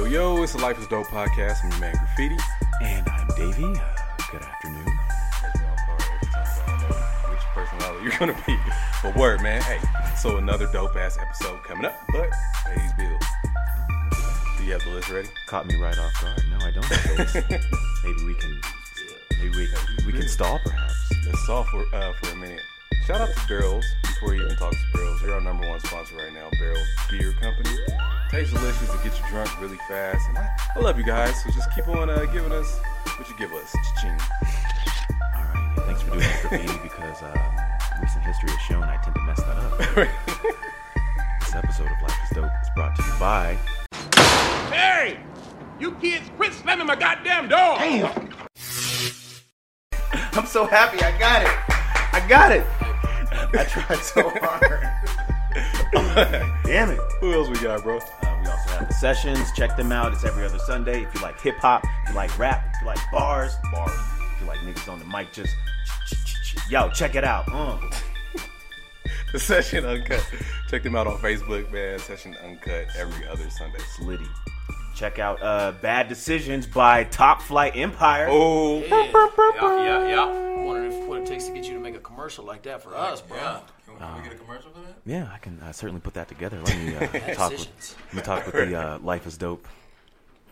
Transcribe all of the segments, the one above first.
Yo, yo, it's the Life is Dope podcast. I'm your man Graffiti. And I'm Davey. Uh, good afternoon. Which personality you're gonna be? But word, man. Hey, so another dope ass episode coming up. But pay these bills. Do you have the list ready? Caught me right off guard. No, I don't. have those. maybe we can. Maybe we, we can stall, perhaps. Let's stall for uh, for a minute. Shout out to Barrels before you even talk to Barrels. They're our number one sponsor right now. Barrels Beer Company. Tastes delicious. It gets you drunk really fast. And I, I love you guys. So just keep on uh, giving us what you give us. Cha-ching. All right. Yeah, thanks for doing that, Graffiti, because uh, recent history has shown I tend to mess that up. this episode of Life is Dope is brought to you by. Hey! You kids quit slamming my goddamn door! Damn! I'm so happy I got it. I got it. I tried so hard. Damn it. Who else we got, bro? Sessions. Check them out. It's every other Sunday. If you like hip hop, if you like rap, if you like bars, bars. If you like niggas on the mic, just yo, check it out. Uh. The Session Uncut. Check them out on Facebook, man. Session Uncut every other Sunday. Slitty. Check out uh, Bad Decisions by Top Flight Empire. Oh, Yeah, yeah, yeah. Wondering if what it takes to get you to make a commercial like that for us, bro. Yeah. Can, can we get a commercial for that? Yeah, I can uh, certainly put that together. Let me uh, talk. With, let me talk with the uh, Life is Dope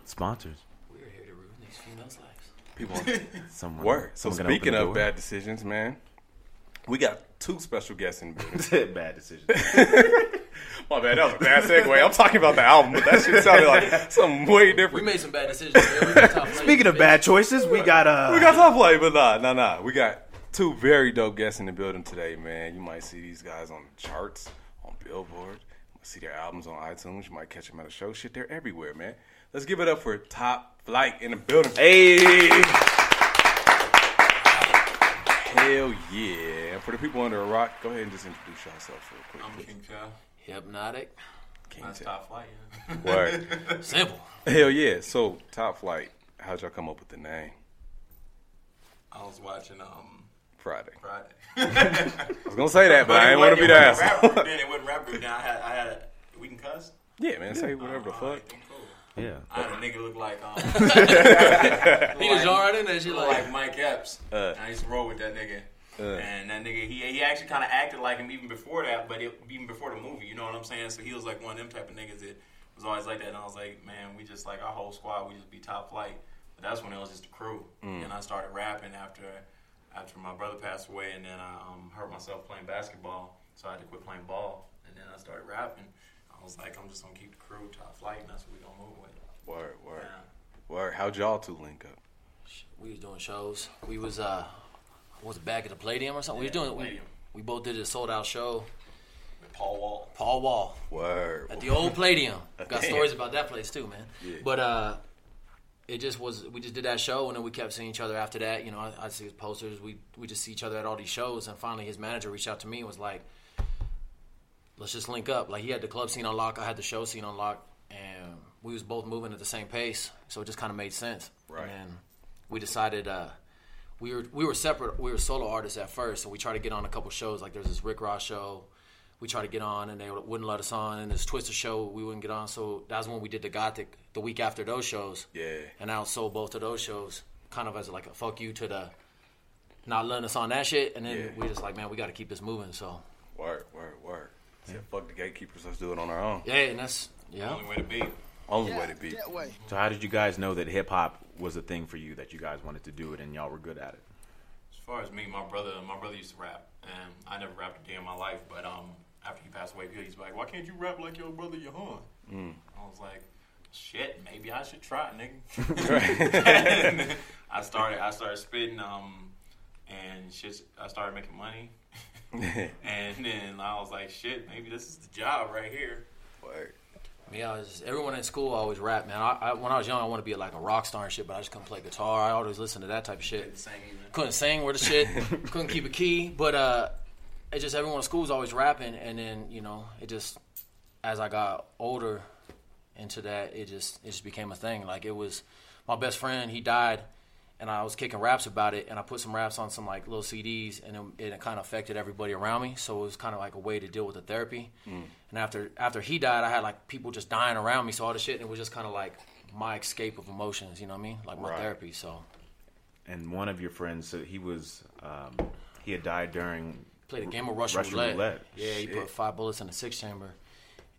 sponsors. We're here to ruin these females' lives. people. Someone. Work. So someone gonna speaking of bad decisions, man, we got two special guests in building. bad decisions. My bad, that was a bad segue. I'm talking about the album, but that shit sounded like something way different. We made some bad decisions. Man. We got top Speaking of bad choices, we got uh. We got top play, but nah, nah, nah. We got two very dope guests in the building today, man. You might see these guys on the charts, on Billboard. You might see their albums on iTunes. You might catch them at a show. Shit, they're everywhere, man. Let's give it up for Top Flight in the building. Hey. Hell yeah. And for the people under a rock, go ahead and just introduce yourself real quick. I'm please. King Chow. Hypnotic. King That's Tell. top flight. Yeah. Word. Simple. Hell yeah. So, Top Flight, how'd y'all come up with the name? I was watching um Friday. Friday. I was gonna say that, but I didn't want to be the Rap asshole. group then it wasn't rap group. Then I had I had a, we can cuss. yeah, man. Say whatever the fuck. right, then cool. Yeah. I had a nigga look like um He was joined right in there. She like, like Mike Epps. Uh. I used to roll with that nigga. Uh. And that nigga, he he actually kind of acted like him even before that, but it, even before the movie, you know what I'm saying? So he was like one of them type of niggas that was always like that. And I was like, man, we just like our whole squad, we just be top flight. But that's when it was just the crew. And I started rapping after after my brother passed away, and then I um, hurt myself playing basketball, so I had to quit playing ball. And then I started rapping. I was like, I'm just gonna keep the crew top flight, and that's what we gonna move with. Word, word, Yeah. word. How'd y'all two link up? we was doing shows. We was uh, was it back at the Palladium or something? we was Yeah, doing. We, Palladium. we both did a sold out show. With Paul Wall. Paul Wall. Word. at the old Palladium. Got Damn. stories about that place too, man. Yeah. But uh, it just was. We just did that show, and then we kept seeing each other after that. You know, I, I see his posters. We we just see each other at all these shows, and finally his manager reached out to me and was like, "Let's just link up." Like he had the club scene on lock, I had the show scene on lock, and we was both moving at the same pace, so it just kind of made sense. Right. And we decided. Uh, we were we were separate. We were solo artists at first, so we tried to get on a couple shows. Like there's this Rick Ross show. We tried to get on, and they wouldn't let us on. And this Twista show, we wouldn't get on. So that's when we did the Gothic the week after those shows. Yeah. And I outsold both of those shows, kind of as like a fuck you to the not letting us on that shit. And then Yeah. we just like, man, we got to keep this moving. So work, work, word. Said, fuck the gatekeepers. Let's do it on our own. yeah, and that's yeah. Only way to be. Only way to be. Way. So how did you guys know that hip hop was a thing for you? That you guys wanted to do it and y'all were good at it? As far as me, my brother, my brother used to rap, and I never rapped a day in my life. But um, after he passed away, he was like, "Why can't you rap like your brother, Yahan?" I was like, "Shit, maybe I should try, nigga." I started, I started spitting, um, and shit. I started making money, and then I was like, "Shit, maybe this is the job right here." Word. Yeah, I was, everyone in school always rap, man. I, I, when I was young, I wanted to be like a rock star and shit, but I just couldn't play guitar. I always listened to that type of shit. Same even. couldn't sing worth a shit, couldn't keep a key. But uh, it just everyone in school was always rapping, and then you know it just as I got older into that, it just it just became a thing. Like it was my best friend, he died and I was kicking raps about it, and I put some raps on some like little CDs, and it, it kind of affected everybody around me. So it was kind of like a way to deal with the therapy. And after after he died, I had like people just dying around me, so all the shit, and it was just kind of like my escape of emotions. You know what I mean? Like my Right. therapy. So And one of your friends, so he was, um, he had died during. Played a game of Russian, Russian roulette. roulette. Yeah, he put five bullets in the six chamber.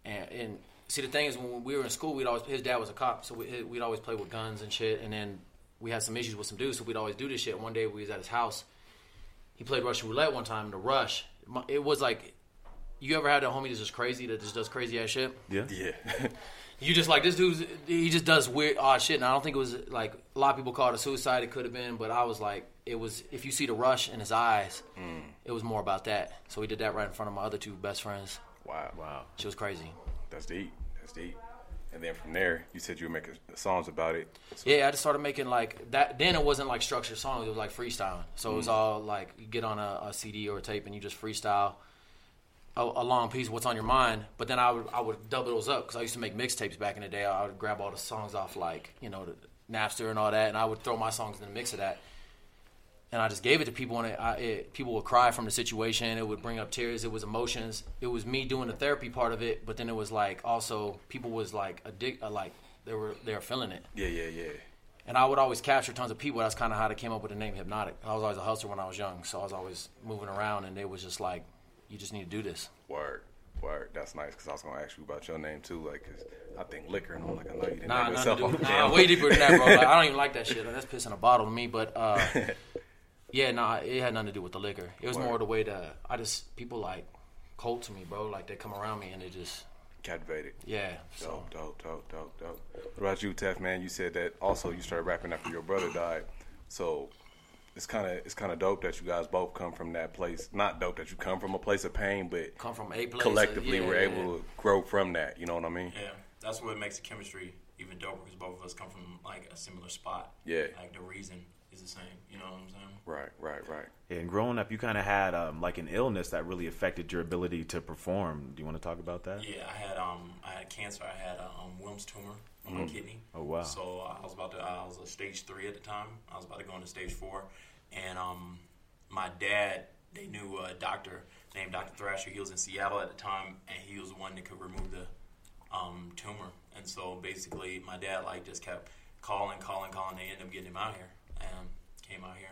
And, and see, the thing is, when we were in school, we'd always his dad was a cop, so we, we'd always play with guns and shit. And then we had some issues with some dudes, so we'd always do this shit. One day we was at his house. He played Russian roulette one time in the rush. It was like, you ever had a homie that's just crazy that just does crazy ass shit? Yeah. Yeah. You just like this dude's he just does weird odd shit. And I don't think it was like a lot of people call it a suicide. It could have been, but I was like, it was. If you see the rush in his eyes, it was more about that. So he did that right in front of my other two best friends. wow. Wow. She was crazy. That's deep. That's deep. And then from there, you said you were making songs about it. So, Yeah, I just started making like that. Then it wasn't like structured songs; it was like freestyling. So it Mm. was all like you get on a, a CD or a tape and you just freestyle a, a long piece of what's on your mind. But then I would I would double those up because I used to make mixtapes back in the day. I would grab all the songs off like you know the Napster and all that, and I would throw my songs in the mix of that. And I just gave it to people, and it, I, it, people would cry from the situation. It would bring up tears. It was emotions. It was me doing the therapy part of it, but then it was like also people was like addict, uh, like they were they were feeling it. yeah, yeah, yeah. And I would always capture tons of people. That's kind of how they came up with the name Hypnotic. I was always a hustler when I was young, so I was always moving around, and they was just like, "You just need to do this." Word. Word. That's nice because I was going to ask you about your name too. like cause I think liquor, and I'm like, I know you didn't Nah, name yourself do. Nah, way deeper than that, bro. Like, I don't even like that shit. Like, that's pissing a bottle to me. But uh, yeah, nah, it had nothing to do with the liquor. It was Word. more the way that I just people like cold to me, bro. Like they come around me and they just Captivated. yeah. So Dope, dope, dope, dope, dope. What about you, Tef, man? You said that also you started rapping after your brother died. So it's kind of it's kind of dope that you guys both come from that place. Not dope that you come from a place of pain, but come from a place. collectively yeah, we're yeah. able to grow from that. You know what I mean? Yeah, that's what makes the chemistry even doper because both of us come from like a similar spot. Yeah. like the reason is the same. You know what I'm saying? Right, right, right. And growing up, you kind of had um, like an illness that really affected your ability to perform. Do you want to talk about that? Yeah, I had um I had cancer. I had a um, Wilms tumor on my kidney. Oh, wow. So uh, I was about to I was a stage three at the time. I was about to go into stage four, and um my dad they knew a doctor named Dr. Thrasher. He was in Seattle at the time, and he was the one that could remove the um, tumor. And so basically, my dad like just kept calling, calling, calling. They ended up getting him out here, and came out here,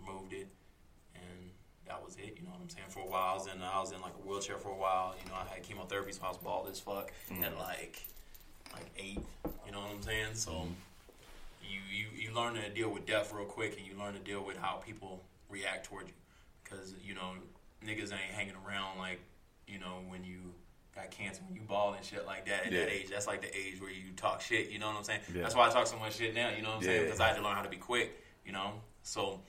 removed it, and that was it. You know what I'm saying? For a while, I was in I was in like a wheelchair for a while. You know, I had chemotherapy, so I was bald as fuck and like like eight. You know what I'm saying? So you, you you learn to deal with death real quick, and you learn to deal with how people react toward you, because you know niggas ain't hanging around like you know when you got cancer, when you bald and shit like that at that age. That's like the age where you talk shit. You know what I'm saying? Yeah. That's why I talk so much shit now. You know what I'm saying? Because I had to learn how to be quick. You know, so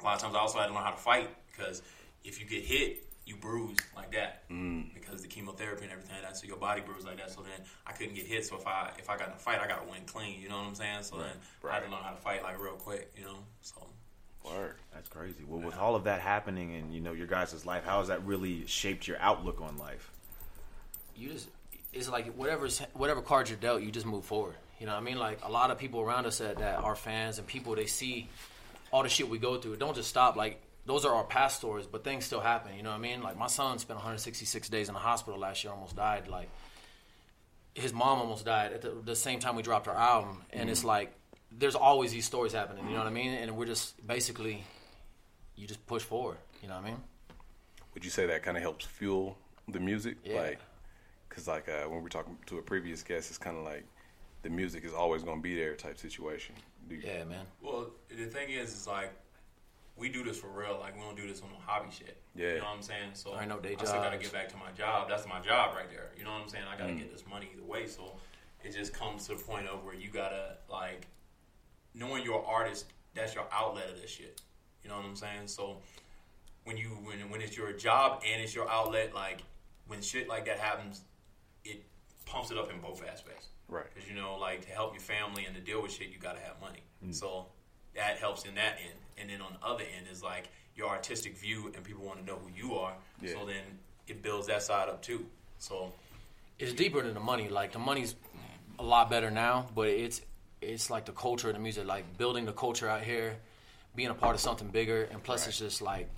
a lot of times I also had to learn how to fight because if you get hit, you bruise like that mm. because the chemotherapy and everything like that. So your body bruised like that. So then I couldn't get hit. So if I if I got in a fight, I got to win clean. You know what I'm saying? So then I had to Right. learn how to fight like real quick. You know, so. Word. That's crazy. Well, with all of that happening and you know your guys' life, how has that really shaped your outlook on life? you just it's like whatever's whatever cards you're dealt, you just move forward. You know what I mean? Like a lot of people around us that, that are fans and people they see all the shit we go through. Don't just stop. Like those are our past stories, but things still happen. You know what I mean? Like my son spent 166 days in the hospital last year, almost died. Like his mom almost died at the, the same time we dropped our album, and it's like there's always these stories happening. You know what I mean? And we're just basically you just push forward. You know what I mean? Would you say that kind of helps fuel the music? Yeah. Like, cause like uh, when we're talking to a previous guest, it's kind of like the music is always gonna be there type situation. Do you, Yeah, man. Well, the thing is, is like we do this for real. Like we don't do this on no hobby shit. Yeah. You know what I'm saying? So I know no day I still gotta get back to my job. That's my job right there. You know what I'm saying? I Mm. gotta get this money either way. So it just comes to the point of where you gotta like knowing you're an artist. That's your outlet of this shit. You know what I'm saying? So when you when when it's your job and it's your outlet, like when shit like that happens, it pumps it up in both aspects. Right. Because you know, like to help your family and to deal with shit, you got to have money. So that helps in that end. And then on the other end is like your artistic view, and people want to know who you are. Yeah. So then it builds that side up too. So it's deeper than the money. Like the money's a lot better now, but it's it's like the culture of the music, like building the culture out here, being a part of something bigger, and plus it's just like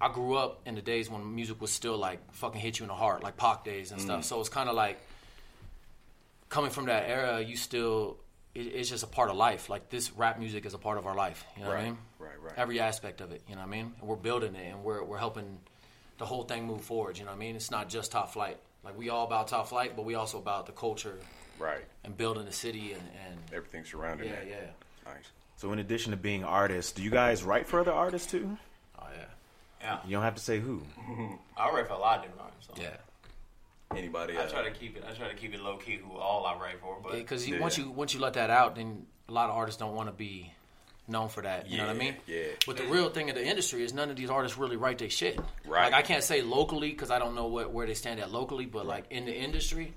I grew up in the days when music was still like fucking hit you in the heart, like Pac days and mm. stuff. So it's kind of like coming from that era, you still it, it's just a part of life. Like this rap music is a part of our life. You know what I mean? right, right. Every aspect of it. You know what I mean? And we're building it, and we're we're helping the whole thing move forward. You know what I mean? It's not just top flight. Like we all about top flight, but we also about the culture Right. and building the city and, and Everything surrounding yeah, that. yeah. Nice. So in addition to being artists, do you guys write for other artists too? Oh yeah. Yeah, You don't have to say who. I write for a lot of different artists. So. Yeah. Anybody? I try to keep it. I try to keep it low key. Who all I write for, but Because Yeah. once you once you let that out, then a lot of artists don't want to be known for that. You know what I mean? yeah. But the real thing of the industry is none of these artists really write their shit. Right. Like I can't say locally because I don't know what where they stand at locally, but like in the industry,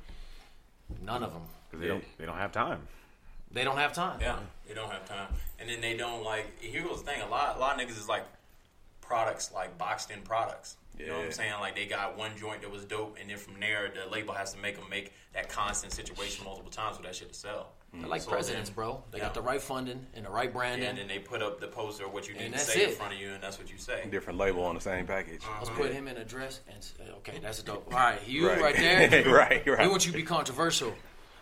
none of them. Because they don't they don't have time. They don't have time. Yeah, they don't have time, and then they don't like. Here goes the thing: a lot, a lot of niggas is like products, like boxed in products. You know what I'm saying? Like they got one joint that was dope, and then from there, the label has to make them make that constant situation multiple times for that shit to sell. They're like So presidents, then- bro. They Yeah. got the right funding and the right branding. And then they put up the poster of what you need And to that's say in front of you, and that's what you say. different label on the same package. Uh-huh. Let's put him in a dress and say, okay, that's a dope. All right, you right, Right. there. Right, right. We want you to be controversial.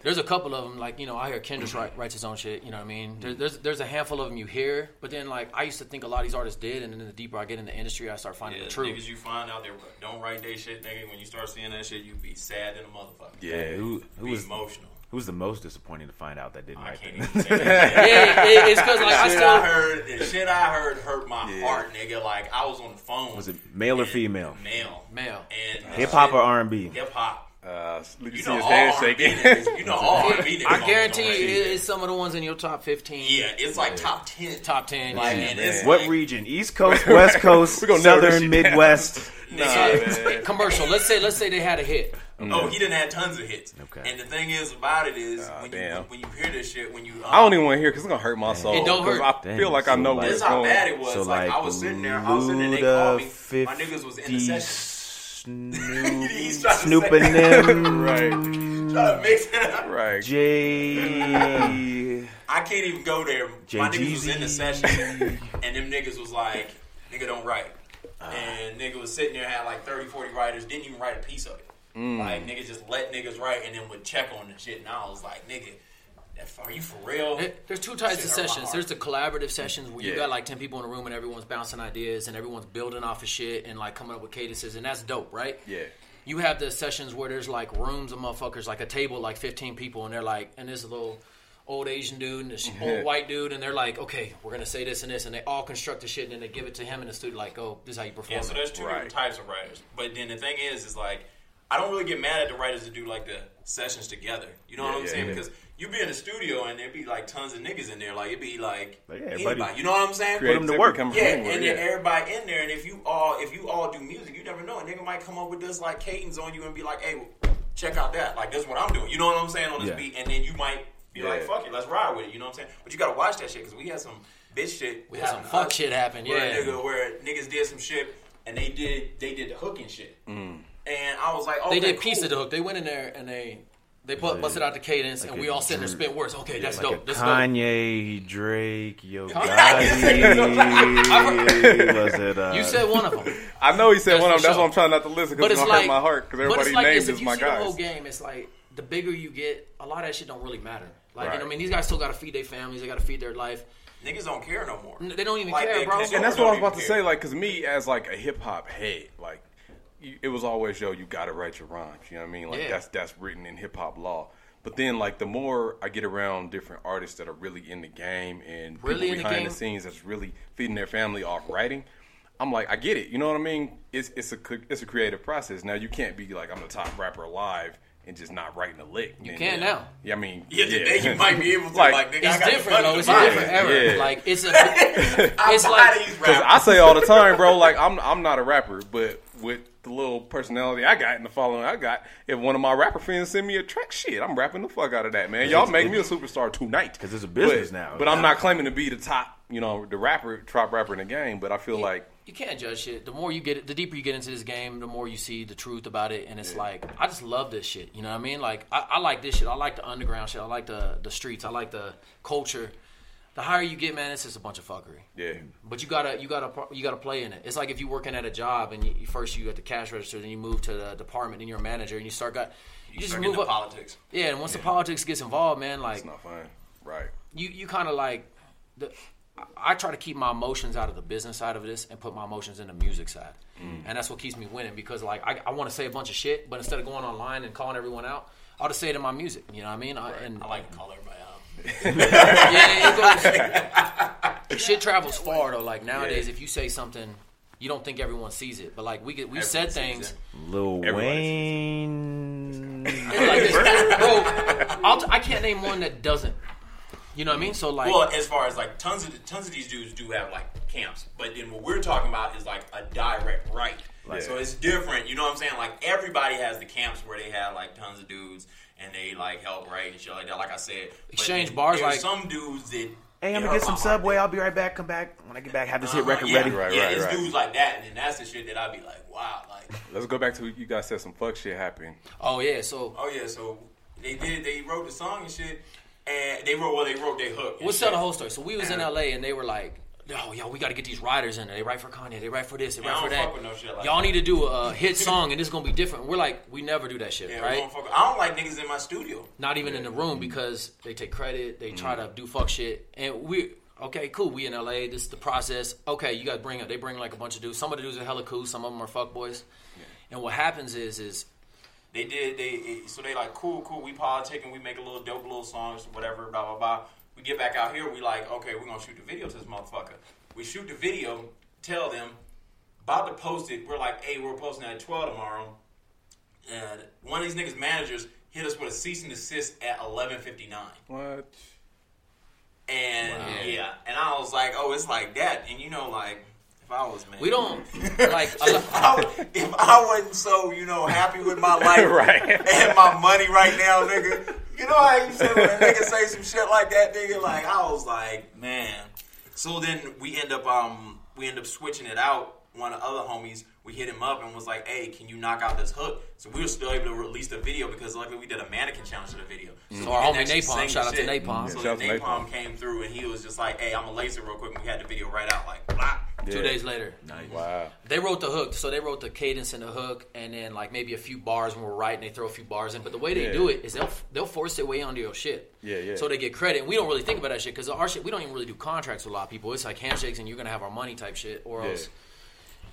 There's a couple of them, like you know, I hear Kendrick write, writes his own shit. You know what I mean? There, there's there's a handful of them you hear, but then like I used to think a lot of these artists did, and then the deeper I get in the industry, I start finding Yeah, the truth. niggas you find out there don't write they shit, nigga. When you start seeing that shit, you be sad in a motherfucker. Yeah. Who who be was emotional. who was the most disappointing to find out that didn't I write can't even say that. Yeah, it, it's because like I still I heard, the shit I heard hurt my Yeah. heart, nigga. Like I was on the phone. Was it male or female? Male. Male. And Hip hop uh, or R and B? Hip hop. Uh, you, You see know his all hand shaking. niggas. You know all R&B. I guarantee you, rap. it's some of the ones in your top fifteen. Yeah, it's like top ten. top ten. Like, yeah. and it's What like, region? East Coast, West Coast, We gonna Southern. Midwest. Nah, man. commercial. Let's say let's say they had a hit. Oh, he didn't have tons of hits. Okay. And the thing is about it is Ah, when you damn. when you hear this shit, when you um, I don't even want to hear because it's gonna hurt my soul. It don't 'cause hurt. I Dang, feel like I know like- where This it's is how bad it was. So like, like, I was sitting there, I was sitting there, they called me. My niggas was in the session. Snoop, He's trying Snooping say- them, Right, Trying to mix it up. right. J. I can't even go there. My niggas was in the session, and them niggas was like, nigga don't write. Ah. And nigga was sitting there, had like 30, 40 writers, didn't even write a piece of it. Mm. Like, nigga just let niggas write and then would check on the shit. And I was like, nigga, that- are you for real? There- There's two types of sessions. There's the collaborative sessions where you got like ten people in a room and everyone's bouncing ideas and everyone's building off of shit and like coming up with cadences and that's dope, right? Yeah. You have the sessions where there's like rooms of motherfuckers, like a table, like 15 people, and they're like, and there's a little old Asian dude and this old white dude, and they're like, okay, we're gonna say this and this, and they all construct the shit, and then they give it to him in the studio, like, oh, this is how you perform. Yeah, so there's two Right. different types of writers. But then the thing is, is like, I don't really get mad at the writers that do like the sessions together. You know Yeah, what I'm yeah, saying? yeah. Because you be in the studio and there'd be like tons of niggas in there. Like it'd be like Like, yeah, anybody. everybody- You know what I'm saying? Put them to work. Come Yeah, and anywhere, then everybody in there, and if you all if you all do music, you never know. A nigga might come up with this like cadence on you and be like, "Hey, check out that. Like this is what I'm doing." You know what I'm saying on this Yeah. beat, and then you might be like, "Fuck it, let's ride with it." You know what I'm saying? But you gotta watch that shit because we had some bitch shit. We had some fuck us shit happen, where yeah. nigga, where niggas did some shit and they did they did the hooking shit, and I was like, okay, they did cool. piece of the hook. They went in there and they they bu- busted out the cadence, and we all sitting there spit words. Okay, that's like dope. a That's dope. Kanye, Drake, Yo Gotti. Uh, You said one of them. I know he said That's one of for them. That's sure. why I'm trying not to listen because it's it's like hurt my heart because but it's everybody like names. If is you my see the whole game, it's like the bigger you get, a lot of that shit don't really matter. Like you know, I mean, these guys still got to feed their families. They got to feed their life. Niggas don't care no more. They don't even Like, care, bro. And that's what I was about to say. Like, because me as like a hip hop head, like you, it was always yo, you got to write your rhymes. You know what I mean? Like Yeah. that's that's written in hip hop law. But then, like the more I get around different artists that are really in the game and Really people behind game? the scenes that's really feeding their family off writing, I'm like, I get it. You know what I mean? It's it's a it's a creative process. Now you can't be like I'm the top rapper alive and just not writing a lick. You can yeah. now. Yeah, I mean, Yeah, today you might be able to Like, like, nigga, I got different though. It's a different era. Yeah. Like it's a I it's buy like these Because. I say all the time, bro, like I'm I'm not a rapper, but with the little personality I got and the following I got, if one of my rapper friends send me a track, shit, I'm rapping the fuck out of that, man. Y'all make me a superstar tonight because it's a business But- now. But I'm not claiming to be the top, you know, the rapper, top rapper in the game. But I feel like you can't judge shit. The more you get, it, the deeper you get into this game, the more you see the truth about it. And it's like, I just love this shit. You know what I mean? Like, I, I like this shit. I like the underground shit. I like the the streets. I like the culture. The higher you get, man, it's just a bunch of fuckery. Yeah. But you gotta, you gotta, you gotta play in it. It's like if you're working at a job and you, you first you got the cash register, then you move to the department and you're a manager and you start got, you, just Start move up. politics. Yeah, and once the politics gets involved, man, like It's not fun. Right. you you kind of like the I try to keep my emotions out of the business side of this and put my emotions in the music side, mm. and that's what keeps me winning because like I, I want to say a bunch of shit, but instead of going online and calling everyone out, I'll just say it in my music. You know what I mean? I, and I like to call everybody out. yeah, it goes, shit travels far though. Like nowadays, Yeah. if you say something, you don't think everyone sees it, but like we get we Everyone said things. it. Lil Everybody Wayne. Like this, bro. I'll t- I can't name one that doesn't. You know what I mean? So like, Well, as far as like tons of tons of these dudes do have like camps, but then what we're talking about is like a direct right. Like- so it's different. You know what I'm saying? Like everybody has the camps where they have like tons of dudes and they like help right and shit like that. Like I said, Exchange bars, there's like- some dudes that. Hey, I'm gonna get some my heart. Subway. I'll be right back. Come back when I get back. Have this hit Uh-huh, record yeah, ready. Right, yeah, right, it's right. dudes like that, and then that's the shit that I'd be like, wow, like, Let's go back to you guys said some fuck shit happened. oh yeah, so oh yeah. So they did, they wrote the song and shit, and they wrote well, they wrote their hook. We'll tell the whole story. So we was in LA and they were like, oh, "Yo, yo, we got to get these writers in there. They write for Kanye. They write for this. They Yeah, write for that. no shit like Y'all that. need to do a hit song and it's gonna be different." We're like, we never do that shit, Yeah, right? don't fuck I don't like niggas in my studio. Not even in the room mm-hmm. because they take credit. They try mm-hmm. to do fuck shit. And we okay, cool. We in LA. This is the process. Okay, you guys bring up. They bring like a bunch of dudes. Some of the dudes are hella cool. Some of them are fuck boys. And what happens is, is They did. They so they like cool, cool. We politicking. We make a little dope little songs, whatever. Blah blah blah. We get back out here. We like okay. We're gonna shoot the video to this motherfucker. We shoot the video. Tell them about to post it. We're like, hey, we're posting at twelve tomorrow. And one of these niggas managers hit us with a cease and desist at eleven fifty nine. What? And Wow. yeah, and I was like, oh, it's like that. And you know, like if I was man, we don't like. a lot- if I, if I wasn't so, you know, happy with my life Right. and my money right now, nigga, you know how you say when a nigga say some shit like that, nigga, like I was like, man. So then we end up um we end up switching it out. One of the other homies, we hit him up and was like, "Hey, can you knock out this hook?" So we were still able to release the video because luckily we did a mannequin challenge to the video. So, So our we homie didn't Napalm, shout the out to. Napalm. So Yeah, then shout out to Napalm Napalm. came through and he was just like, "Hey, I'm a laser real quick." And we had the video right out, like, blah. Two days later. Wow. They wrote the hook, so they wrote the cadence in the hook, and then like maybe a few bars when we're writing, they throw a few bars in. But the way they Yeah. do it is they'll they'll force their way onto your shit. Yeah, yeah. So they get credit. And we don't really think about that shit because our shit we don't even really do contracts with a lot of people. It's like handshakes and you're gonna have our money type shit, or Yeah. else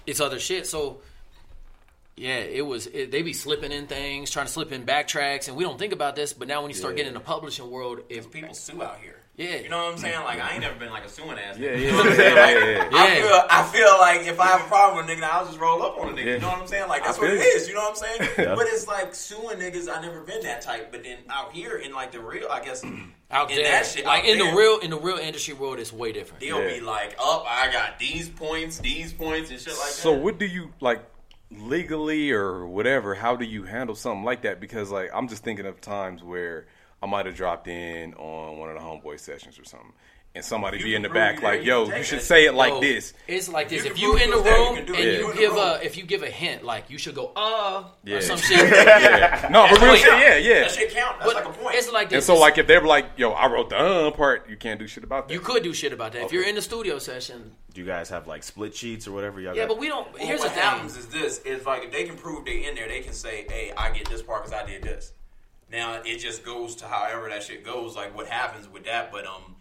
it's other shit. So yeah, it was. It, they be slipping in things, trying to slip in backtracks, and we don't think about this. But now when you start Yeah. getting in the publishing world, if people sue out here. Yeah. You know what I'm saying? Like I ain't never been like a suing ass. Yeah, nigga. yeah, You know what I'm yeah, saying? yeah, Like, yeah. I feel I feel like if I have a problem with a nigga, I'll just roll up on a nigga. Yeah. You know what I'm saying? Like that's what it is, you. know what I'm saying? Yeah. But it's like suing niggas. I never been that type. But then out here in like the real, I guess out in there, that shit, like out in there, the real in the real industry world, it's way different. they'll Yeah. be like, "Up, I got these points, these points, and shit like So that." So what do you like legally or whatever? How do you handle something like that? Because like I'm just thinking of times where I might have dropped in on one of the homeboy sessions or something, and somebody You be in the back you like, "Yo, you can you take should that say it like Yo, this." It's like this. You if you in the yourself, you room and it. you You in the give a if you give a hint, like you should go uh Yeah. or some shit. yeah. No, but real shit, yeah, yeah. that shit count. That's But like a point. it's like this. And so, like, if they're like, "Yo, I wrote the uh part," you can't do shit about that. you could do shit about that if you're in the studio session. Do you guys have like split sheets or whatever? Y'all Yeah, got? but we don't. Well, Here's what the thing. happens is this: is like if they can prove they're in there, they can say, "Hey, I get this part because I did this." Now it just goes to however that shit goes, like what happens with that. But um,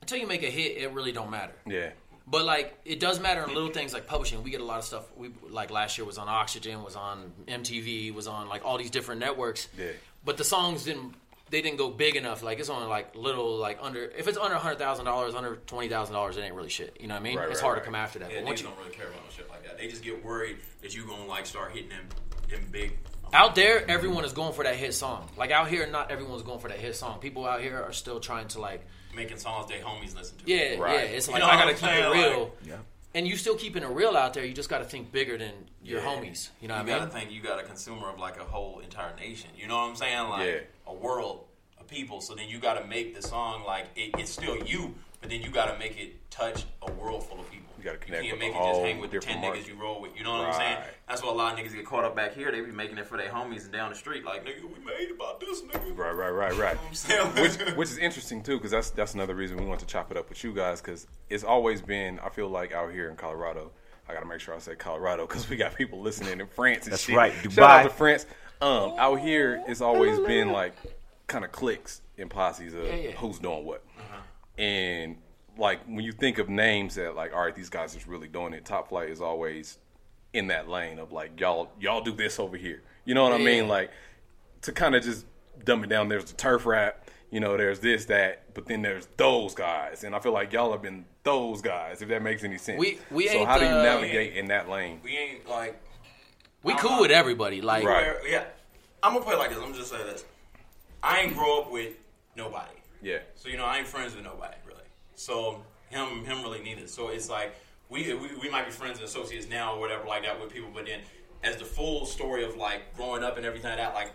Until you make a hit, it really don't matter. Yeah. But like, it does matter in little things like publishing. We get a lot of stuff. We like last year was on Oxygen, was on MTV, was on like all these different networks. Yeah. But the songs didn't. They didn't go big enough. Like it's only like little, like under. If it's under hundred thousand dollars, under twenty thousand dollars, it ain't really shit. You know what I mean? Right, it's right, hard right. to come after that. yeah, but once you don't really care about no shit like that. They just get worried that you gonna like start hitting them, them big. Out there, everyone is going for that hit song. Like out here, not everyone's going for that hit song. People out here are still trying to like, making songs they homies listen to. yeah, Right. yeah. It's You like know I gotta keep saying? it real. Like- yeah. and you still keeping it real out there. You just got to think bigger than your Yeah. homies. You know you what I gotta think you got a consumer of like a whole entire nation. You know what I'm saying? Like Yeah. a world of people. So then you got to make the song like it, it's still you, but then you got to make it touch a world full of people. You gotta connect can't with make a it just hang with the ten different niggas you roll with. You know what I'm saying? That's why a lot of niggas get caught up back here. They be making it for their homies and down the street. Like nigga, we made about this nigga. Right, right, right, right. I'm which, which is interesting too, because that's that's another reason we want to chop it up with you guys, because it's always been. I feel like out here in Colorado, I got to make sure I say Colorado because we got people listening in France and That's shit. right, Shout Dubai. out to France. Um, out here, it's always been like kind of cliques and posses of Yeah, yeah. who's doing what, and like when you think of names that like, all right, these guys is really doing it. Top Flight is always in that lane of like y'all y'all do this over here. You know what I mean? Like to kind of just dumb it down. There's the turf rap. You know, there's this, that, but then there's those guys, and I feel like y'all have been those guys. If that makes any sense. We- we so ain't how do you the- navigate in that lane? we ain't like We cool with everybody. Like Right. yeah. I'm gonna put it like this. I'm just say this. I ain't grow up with nobody. Yeah, So you know, I ain't friends with nobody really. So him, him really needed. So it's like we, we we might be friends and associates now or whatever like that with people, but then as the full story of like growing up and everything like that, like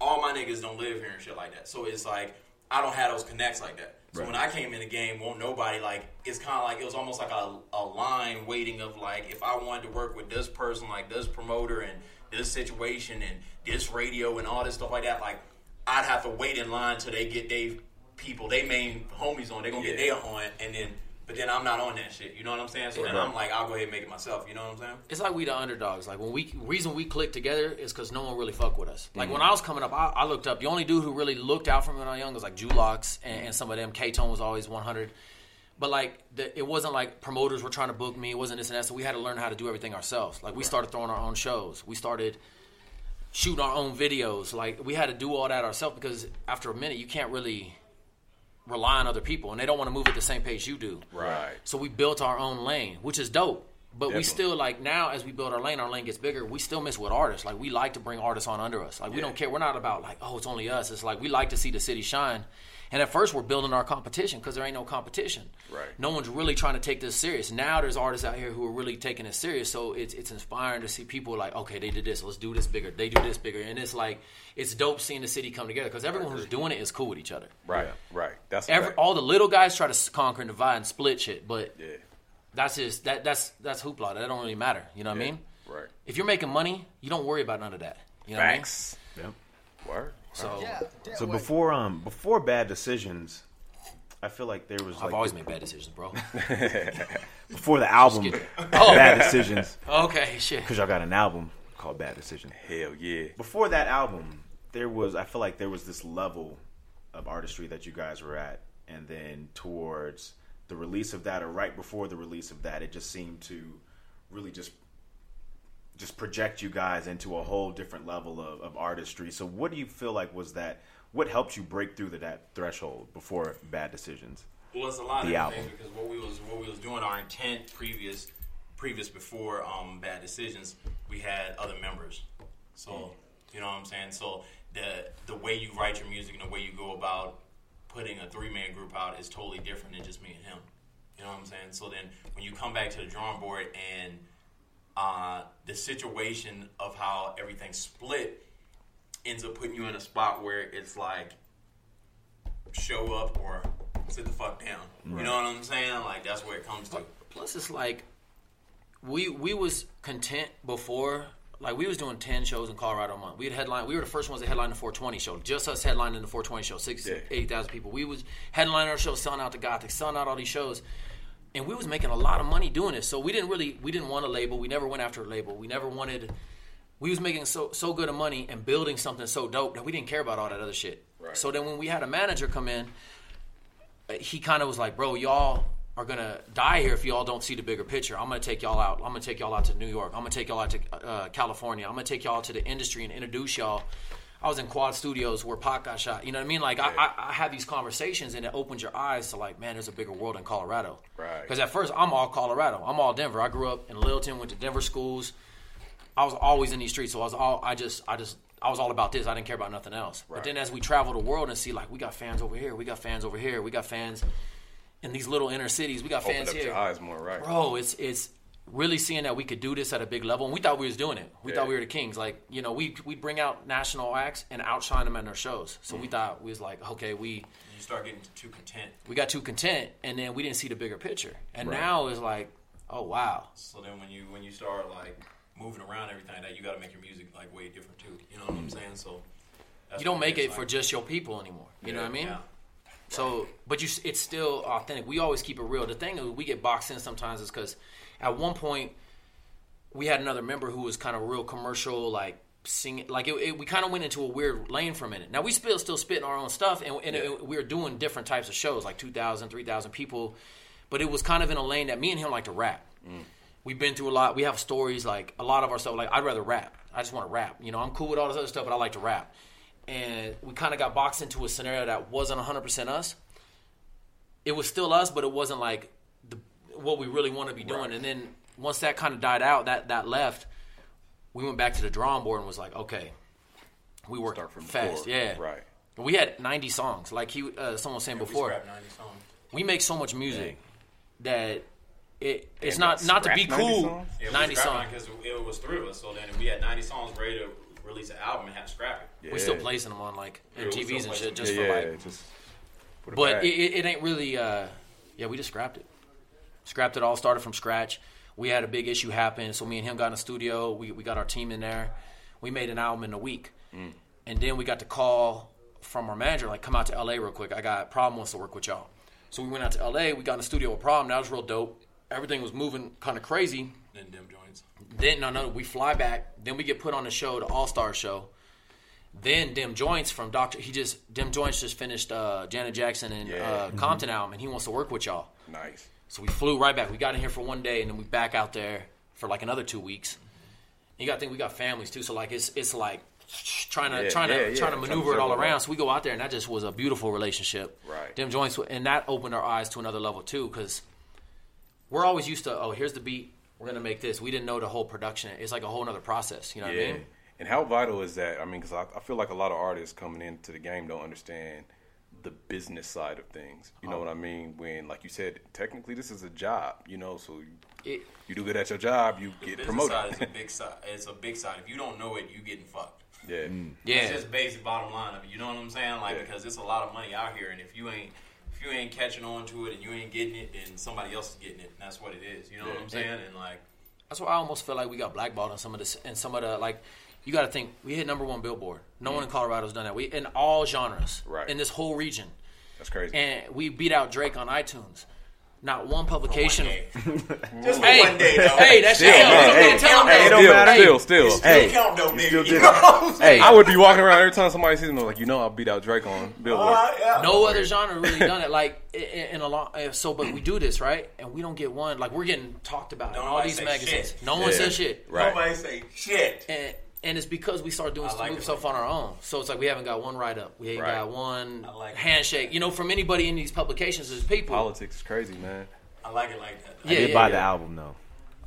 all my niggas don't live here and shit like that. So it's like I don't have those connects like that. So when I came in the game, won't nobody like it's kind of like it was almost like a, a line waiting of like if I wanted to work with this person, like this promoter and this situation and this radio and all this stuff like that, like I'd have to wait in line till they get they people, they main homies on, they gonna get their on, and then but then I'm not on that shit. You know what I'm saying? So then I'm like, I'll go ahead and make it myself. You know what I'm saying? it's like we the underdogs. Like when we reason we click together is because no one really fuck with us. Like Mm-hmm. when I was coming up, I, I looked up. The only dude who really looked out for me when I was young was like Julox and, and some of them. K Tone was always 100. But like the, it wasn't like promoters were trying to book me. It wasn't this and that. So we had to learn how to do everything ourselves. Like we started throwing our own shows. We started shooting our own videos. Like we had to do all that ourselves because after a minute you can't really rely on other people and they don't want to move at the same pace you do. right. So we built our own lane, which is dope. But we still like now as we build our lane, our lane gets bigger. We still miss with artists. Like we like to bring artists on under us. Like we Yeah. don't care. We're not about like oh it's only us. It's like we like to see the city shine. And at first we're building our competition because there ain't no competition. Right. No one's really trying to take this serious. Now there's artists out here who are really taking it serious. So it's it's inspiring to see people like okay they did this. Let's do this bigger. They do this bigger. And it's like it's dope seeing the city come together because everyone who's doing it is cool with each other. Right, right. That's Every, fact. all the little guys try to conquer and divide and split shit, but yeah, that's just that that's that's hoopla. That don't really matter. You know what I mean? right. If you're making money, you don't worry about none of that. You know what I mean? Yep. Word. So So before um before bad decisions, I feel like there was I've like always made bad decisions, bro. before the album kidding. Bad Decisions okay, shit. because y'all got an album called Bad Decision. Hell yeah. Before that album, there was I feel like there was this level of artistry that you guys were at, and then towards the release of that, or right before the release of that, it just seemed to really just just project you guys into a whole different level of, of artistry. So, what do you feel like was that? What helped you break through the, that threshold before Bad Decisions? Well, it's a lot The of album. things because what we was what we was doing, our intent previous previous before um, bad decisions, we had other members. So you know what I'm saying. So the the way you write your music and the way you go about putting a three man group out is totally different than just me and him. You know what I'm saying. So then when you come back to the drawing board and uh, the situation of how everything split ends up putting you in a spot where it's like show up or sit the fuck down. You know what I'm saying? Like that's where it comes to. Plus, it's like we we was content before. Like we was doing ten shows in Colorado a month. We had headline. We were the first ones to headline the 420 show. Just us headlining the 420 show. Six, Yeah. eighty thousand people. We was headlining our show, selling out the Gothic, selling out all these shows, and we was making a lot of money doing this. So we didn't really we didn't want a label. We never went after a label. We never wanted. We was making so so good of money and building something so dope that we didn't care about all that other shit. Right. So then when we had a manager come in, he kind of was like, "Bro, y'all are gonna die here if y'all don't see the bigger picture. I'm gonna take y'all out. I'm gonna take y'all out to New York. I'm gonna take y'all out to uh, California. I'm gonna take y'all to the industry and introduce y'all." I was in Quad Studios where Pac got shot. You know what I mean? Like I, I, I have these conversations and it opens your eyes to like, man, there's a bigger world in Colorado. Right. Because at first I'm all Colorado. I'm all Denver. I grew up in Littleton, went to Denver schools. I was always in these streets, so I was all I just I just I was all about this. I didn't care about nothing else. Right. But then as we travel the world and see like we got fans over here, we got fans over here, we got fans in these little inner cities, we got Open fans up here. your eyes more, right? Bro, it's it's really seeing that we could do this at a big level, and we thought we was doing it. We Yeah. thought we were the kings. Like you know, we we bring out national acts and outshine them at our shows. So Mm. we thought we was like, okay, we You start getting too content. we got too content, and then we didn't see the bigger picture. And Right. now it's like, oh wow, So then when you when you start like moving around everything like that, you got to make your music like way different too. You know what I'm saying? So you don't make is, it for just your people anymore. You know what I mean? Yeah. So, but you, it's still authentic. We always keep it real. The thing is, we get boxed in sometimes is because at one point we had another member who was kind of real commercial, like singing. Like it, it, we kind of went into a weird lane for a minute. Now we still still spitting our own stuff, and, and it- we were doing different types of shows, like 2,000, 3,000 people. But it was kind of in a lane that me and him like to rap. Mm. We've been through a lot. We have stories like a lot of our stuff. Like I'd rather rap. I just want to rap. You know, I'm cool with all this other stuff, but I like to rap. And we kind of got boxed into a scenario that wasn't 100% us it was still us, but it wasn't like what we really want to be doing. And then once that kind of died out, that that left, we went back to the drawing board and was like, okay, we worked Start from fast, before. yeah, Right. We had 90 songs, like he, uh, someone was saying We before. scrapped 90 songs. We make so much music that it it's Damn, not not to be 90 cool. songs? Yeah, 90 songs. because it was three of us. So then we had 90 songs ready to release an album and had to scrap it. We're still placing them on like Yeah, MTVs and shit just yeah, for yeah, like just put it but it, it, it ain't really. Uh, yeah, we just scrapped it. Scrapped it all. Started from scratch. We had a big issue happen, so me and him got in the studio. We we got our team in there. We made an album in a week, Mm. and then we got the call from our manager like, "Come out to LA real quick. I got problem wants to work with y'all." So we went out to LA. We got in the studio with problem. That was real dope. Everything was moving kind of crazy. Then Dem Jointz. Then no, no, we fly back. Then we get put on the show, the All Star show. Then Dem Jointz from Doctor. He just Dem Jointz just finished uh, Janet Jackson and Yeah. uh, Compton album, and he wants to work with y'all. nice. So we flew right back. We got in here for one day, and then we back out there for like another two weeks. You got to think we got families too, so like it's it's like trying to Yeah, trying to yeah, yeah. trying to maneuver it all around. all. So we go out there, and that just was a beautiful relationship. Right. Dem Jointz, and that opened our eyes to another level too, because we're always used to oh here's the beat, we're gonna make this. We didn't know the whole production. It's like a whole other process. You know what I mean? And how vital is that? I mean, because I, I feel like a lot of artists coming into the game don't understand the business side of things. You know Oh. what I mean? When, like you said, technically this is a job. You know, so you, It, you do good at your job, you The get promoted. side is a big side. It's a big side. If you don't know it, you getting fucked. yeah, mm. yeah. It's just basic bottom line of it. You know what I'm saying? Like Yeah. because it's a lot of money out here, and if you ain't if you ain't catching on to it and you ain't getting it, then somebody else is getting it. And that's what it is. You know what I'm saying? And like That's why I almost feel like we got blackballed on some of this and some of the like. You got to think we hit number one Billboard. No one in Colorado's done that. We in all genres, Right. In this whole region, that's crazy. and we beat out Drake on iTunes. Not one publication. one day. just Hey, one day though. hey, that's Still, hey, hey, hey, tell hey, that. still, matter. still, still. Still Hey, count though, you nigga. You know I'm? Hey, I would be walking around every time somebody sees me, like, you know, I'll beat out Drake on Billboard. Uh, yeah. No other genre really done it like in, in a long. uh, So, but we do this right, and we don't get one. Like we're getting talked about in all these magazines. shit. No one Yeah. says shit. Right. Nobody say shit. and and it's because we started doing like stuff like on our own. So it's like we haven't got one write up, we ain't Right. got one I like it. handshake. You know, from anybody in these publications, there's people. Politics is crazy, man. I like it like that. I did yeah, buy yeah. the album though.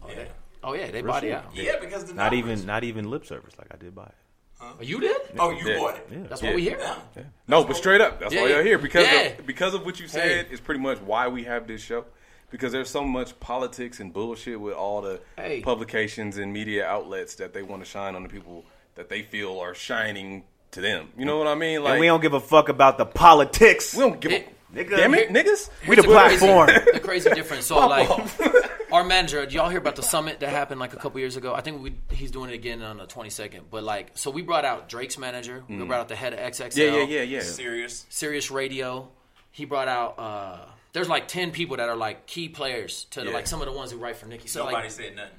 Oh, yeah. Oh yeah, they body shit. out. Yeah, because the Not numbers. even not even lip service. Like I did buy it. Oh, you did? Oh, you Yeah. bought it. Yeah. That's Yeah. what we hear. Yeah. No, but straight up, that's Yeah, why you're here because Yeah. of, because of what you said is pretty much why we have this show. Because there's so much politics and bullshit with all the Hey. publications and media outlets that they want to shine on the people that they feel are shining to them. You know what I mean? Like and we don't give a fuck about the politics. we don't give It- a Nigga. damn it, niggas. we the Here's crazy- platform. the crazy difference. So like, our manager, did y'all hear about the summit that happened like a couple years ago? I think we he's doing it again on the 22nd. But like, so we brought out Drake's manager. We brought out the head of XXL. Mm. Yeah, yeah, yeah, yeah. Serious. Sirius Radio. He brought out. uh There's like ten people that are like key players to Yeah. like some of the ones who write for Nicki. So Nobody like, said nothing.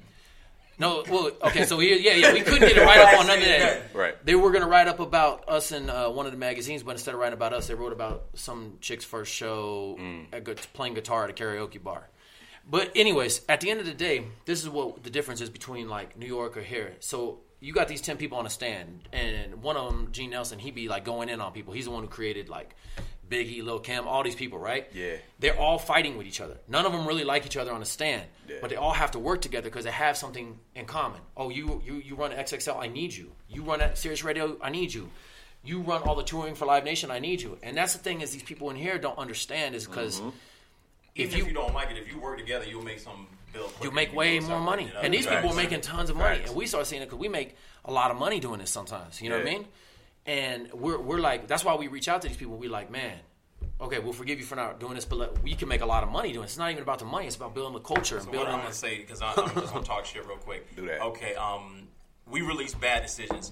no, well, okay, so we, yeah, yeah, we couldn't get it right up on none of that. Right. They were gonna write up about us in uh, one of the magazines, but instead of writing about us, they wrote about some chick's first show at, gu- playing guitar at a karaoke bar. But anyways, at the end of the day, this is what the difference is between like New York or here. So you got these ten people on a stand, and one of them, Gene Nelson, he'd be like going in on people. He's the one who created like Biggie, Lil Kim, all these people, right? Yeah. They're all fighting with each other. None of them really like each other on the stand, Yeah. but they all have to work together because they have something in common. Oh, you you you run XXL, I need you. You run at Sirius Radio, I need you. You run all the touring for Live Nation, I need you. And that's the thing is these people in here don't understand is because mm-hmm. if Even if you you don't like it, if you work together, you'll make some bill. you quicker make way more money. you know? And these people are making tons of money. Facts. And we start seeing it because we make a lot of money doing this sometimes. You know what I mean? And we're, we're like, that's why we reach out to these people. We're like, man, okay, we'll forgive you for not doing this, but let, we can make a lot of money doing it. It's not even about the money. It's about building the culture and So what I'm gonna say because I'm just gonna talk shit real quick. Do that. Okay. Um, we released bad decisions.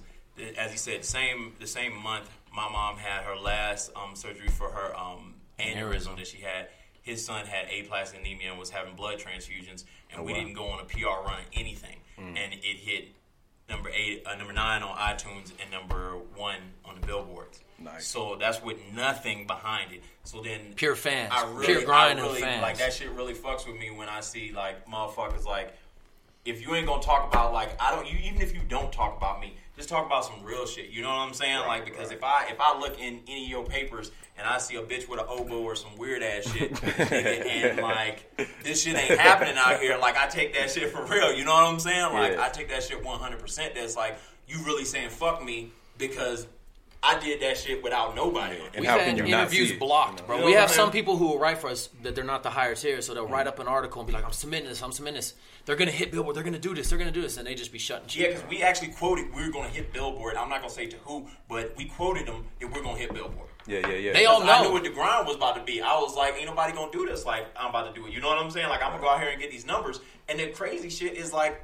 As he said, the same the same month, my mom had her last um, surgery for her um, aneurysm that she had. His son had aplastic anemia and was having blood transfusions, and Oh, we wow. didn't go on a PR run anything, Mm. and it hit number eight, uh, number nine on iTunes, and number one on the billboards. Nice. So that's with nothing behind it. So then Pure fans. I really, Pure grind I really, fans. Like that shit really fucks with me when I see like motherfuckers like if you ain't gonna talk about like I don't you even if you don't talk about me, just talk about some real shit. You know what I'm saying? like because if I if I look in any of your papers and I see a bitch with an oboe or some weird ass shit, nigga, and like this shit ain't happening out here, like I take that shit for real. You know what I'm saying? Like Yeah. I take that shit 100. percent That's like you really saying fuck me because I did that shit without nobody. And We've how had can you not interviews see blocked, you bro. You know we have I'm some people who will write for us that they're not the higher tier, so they'll write mm. up an article and be like, "I'm submitting this. I'm submitting this. They're gonna hit Billboard. They're gonna do this. They're gonna do this," and they just be shutting. Yeah, because we actually quoted we were going to hit Billboard. I'm not going to say to who, but we quoted them that we're going to hit Billboard. Yeah, yeah, yeah. They all Because I know. knew what the grind was about to be. I was like, ain't nobody going to do this. Like, I'm about to do it. You know what I'm saying? Like, I'm going to go out here and get these numbers. And the crazy shit is like,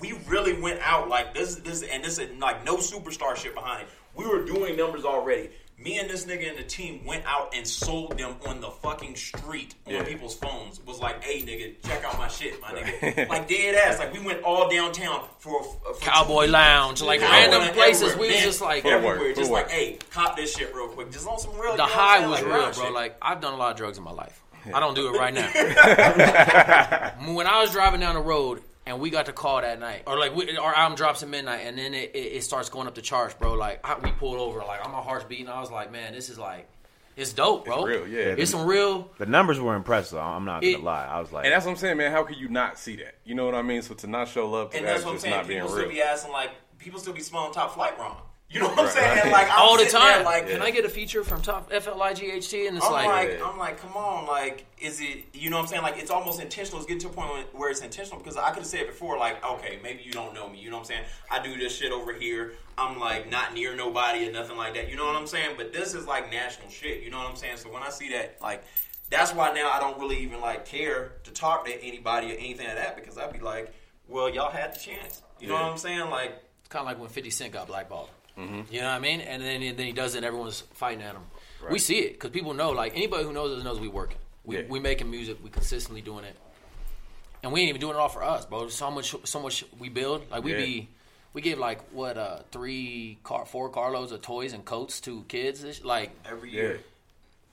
we really went out like this, this, and this is like no superstar shit behind it. We were doing numbers already. Me and this nigga and the team went out and sold them on the fucking street on Yeah. people's phones. Was like, hey nigga, check out my shit, my nigga. like dead ass. Like we went all downtown for, for Cowboy weeks. Lounge, like Yeah. random Everywhere, places. We was just like, Footwork, everywhere, just like, hey, cop this shit real quick. Just on some real. the you know what I'm high was Like, real, real bro. shit. Like I've done a lot of drugs in my life. I don't do it right now. when I was driving down the road and we got the call that night, or like we, our album drops at midnight, and then it, it, it starts going up the charts, bro. Like I, we pulled over, like my heart's beating. I was like, man, this is like, it's dope, bro. real, yeah. It's some real. The numbers were impressive. I'm not gonna It- lie. I was like, And that's what I'm saying, man. How could you not see that? You know what I mean? So to not show love to And that that's what I'm just saying. not being People real. still be asking like, people still be smelling top flight wrong. You know what I'm saying? right. Like I'm all the sitting there, time. like, Can I get a feature from Top FLIGHT? And it's I'm like, like, Yeah. I'm like, come on, like, is it? You know what I'm saying? Like, it's almost intentional. It's getting to a point where it's intentional because I could have said before, like, okay, maybe you don't know me. You know what I'm saying? I do this shit over here. I'm like not near nobody or nothing like that. You know what I'm saying? But this is like national shit. You know what I'm saying? So when I see that, like, that's why now I don't really even like care to talk to anybody or anything like that because I'd be like, well, y'all had the chance. You know what I'm saying? Like, It's kind of like when 50 Cent got blackballed. Mm-hmm. You know what I mean? And then, and then he does it and everyone's fighting at him. We see it because people know, like, anybody who knows us knows we working. We, Yeah. we making music. We consistently doing it. And we ain't even doing it all for us, bro. So much, so much we build. Like, we Yeah. be, we give, like, what, uh, three, car, four carloads of toys and coats to kids. Like, every Yeah. year.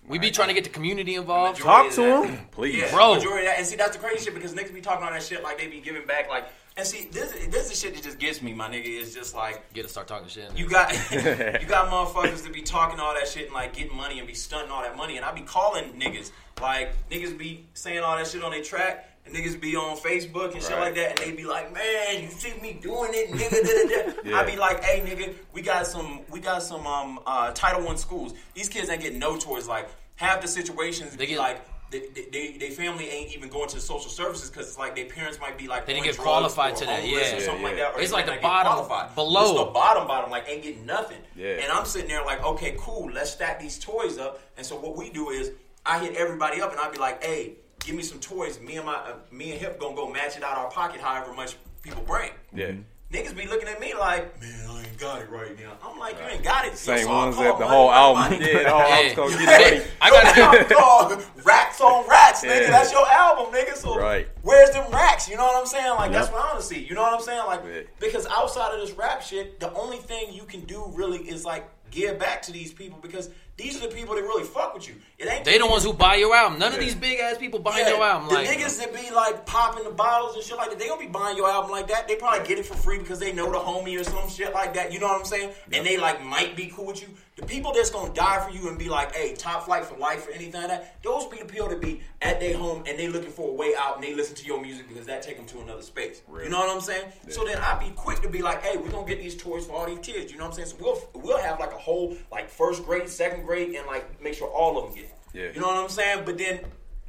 we be trying to get the community involved. Talk to them. Please. Yeah, Bro. Majority of that, and see that's the crazy shit because niggas be talking all that shit like they be giving back like, and see this this is the shit that just gets me, my nigga. Is just like Get to start talking shit. you got you got motherfuckers to be talking all that shit and like getting money and be stunting all that money, and I be calling niggas like niggas be saying all that shit on their track. And niggas be on Facebook and shit like that, and they be like, "Man, you see me doing it, nigga." Yeah. I be like, "Hey, nigga, we got some, we got some um uh, Title One schools. These kids ain't getting no toys. Like half the situations, They get like they, they, they family ain't even going to social services because it's like their parents might be like They didn't get qualified to that, homeless yeah. or something Yeah, like that. Or It's like the bottom, qualified. below. It's the bottom bottom like ain't getting nothing. Yeah. And I'm sitting there like, okay, cool, let's stack these toys up. And so what we do is I hit everybody up and I be like, hey, give me some toys. Me and my uh, me and Hip gonna go match it out our pocket, however much people bring. Yeah. Niggas be looking at me like, man, I ain't got it right now. I'm like, you ain't got it. Same So I ones that the money, whole album. money. Yeah, the whole album's Hey. Oh, gonna get money. think- I gotta- Your Racks on Racks, nigga. Yeah. That's your album, nigga. So Right. where's them racks? You know what I'm saying? Like that's what I want to see. You know what I'm saying? Like Yeah. because outside of this rap shit, the only thing you can do really is like give back to these people because these are the people that really fuck with you. It ain't They the ones who buy your album. None of these big ass people buying yeah, your album. the Like, niggas that be like popping the bottles and shit like that, they gonna be buying your album like that. They probably get it for free because they know the homie or some shit like that. You know what I'm saying? And they like might be cool with you. The people that's gonna die for you and be like, hey, top flight for life or anything like that, those be the people that be at their home and they looking for a way out and they listen to your music because that take them to another space. You know what I'm saying? So then I'd be quick to be like, hey, we're gonna get these toys for all these kids. You know what I'm saying? So we'll we'll have like a whole like first grade, second grade, and like make sure all of them get. it. Yeah. You know what I'm saying? But then